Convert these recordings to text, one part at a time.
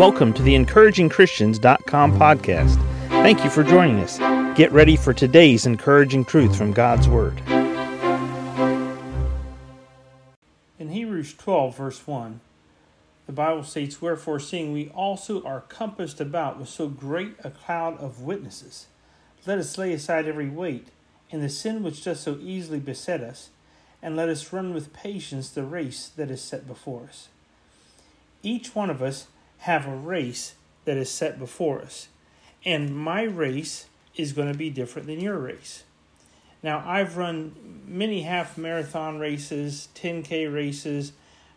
Welcome to the encouragingchristians.com podcast. Thank you for joining us. Get ready for today's encouraging truth from God's Word. In Hebrews 12, verse 1, the Bible states, Wherefore, seeing we also are compassed about with so great a cloud of witnesses, let us lay aside every weight and the sin which does so easily beset us, and let us run with patience the race that is set before us. Each one of us have a race that is set before us. And my race is going to be different than your race. Now, I've run many half marathon races, 10K races,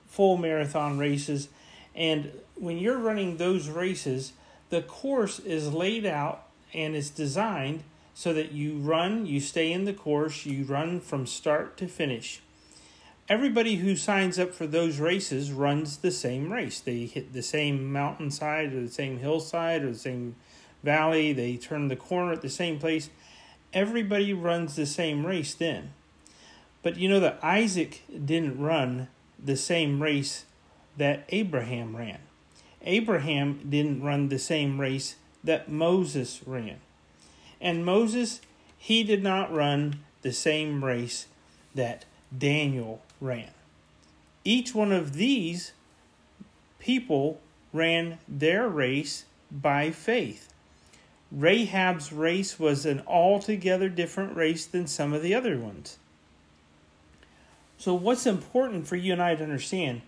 full marathon races, and when you're running those races, the course is laid out and it's designed so that you run, you stay in the course, you run from start to finish everybody who signs up for those races runs the same race. They hit the same mountainside or the same hillside or the same valley. They turn the corner at the same place. Everybody runs the same race then. But you know that Isaac didn't run the same race that Abraham ran. Abraham didn't run the same race that Moses ran. And Moses, he did not run the same race that Daniel ran. Each one of these people ran their race by faith. Rahab's race was an altogether different race than some of the other ones. So, what's important for you and I to understand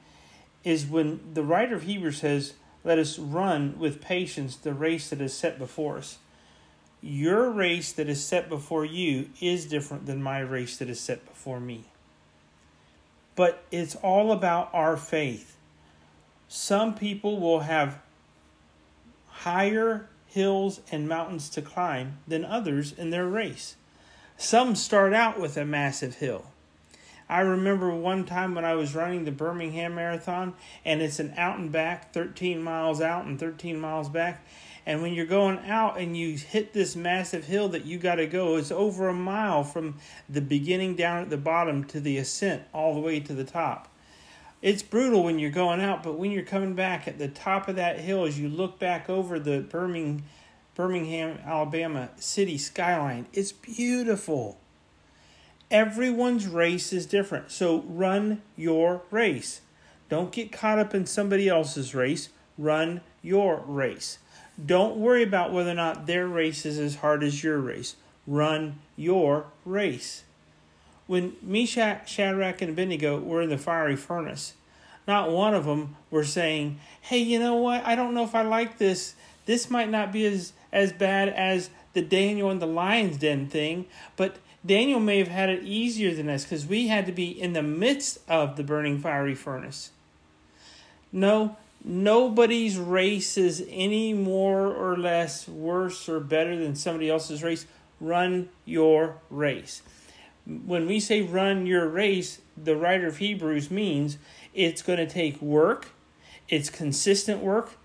is when the writer of Hebrews says, Let us run with patience the race that is set before us. Your race that is set before you is different than my race that is set before me but it's all about our faith. Some people will have higher hills and mountains to climb than others in their race. Some start out with a massive hill. I remember one time when I was running the Birmingham Marathon, and it's an out and back, 13 miles out and 13 miles back, and when you're going out and you hit this massive hill that you got to go, it's over a mile from the beginning down at the bottom to the ascent all the way to the top. It's brutal when you're going out, but when you're coming back at the top of that hill, as you look back over the Birmingham, Birmingham, Alabama city skyline, it's beautiful. Everyone's race is different, so run your race. Don't get caught up in somebody else's race. Run your race. Don't worry about whether or not their race is as hard as your race. Run your race. When Meshach, Shadrach, and Abednego were in the fiery furnace, not one of them were saying, Hey, you know what? I don't know if I like this. This might not be as, as bad as the Daniel and the lion's den thing, but Daniel may have had it easier than us because we had to be in the midst of the burning fiery furnace. No, nobody's race is any more or less worse or better than somebody else's race. Run your race. When we say run your race, the writer of Hebrews means it's going to take work, it's consistent work,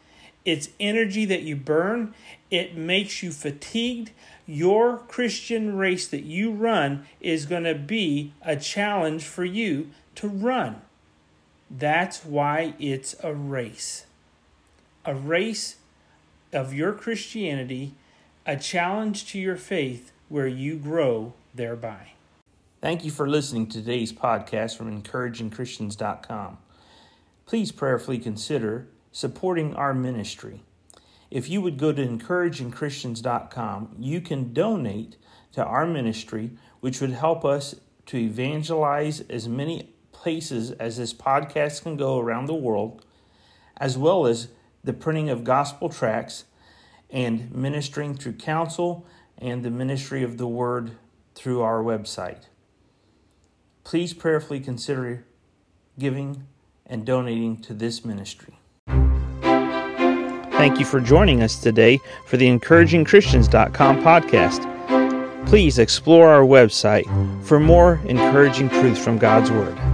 it's energy that you burn, it makes you fatigued. Your Christian race that you run is going to be a challenge for you to run. That's why it's a race. A race of your Christianity, a challenge to your faith where you grow thereby. Thank you for listening to today's podcast from encouragingchristians.com. Please prayerfully consider supporting our ministry. If you would go to encouragingchristians.com, you can donate to our ministry, which would help us to evangelize as many places as this podcast can go around the world, as well as the printing of gospel tracts and ministering through counsel and the ministry of the word through our website. Please prayerfully consider giving and donating to this ministry. Thank you for joining us today for the encouragingchristians.com podcast. Please explore our website for more encouraging truths from God's Word.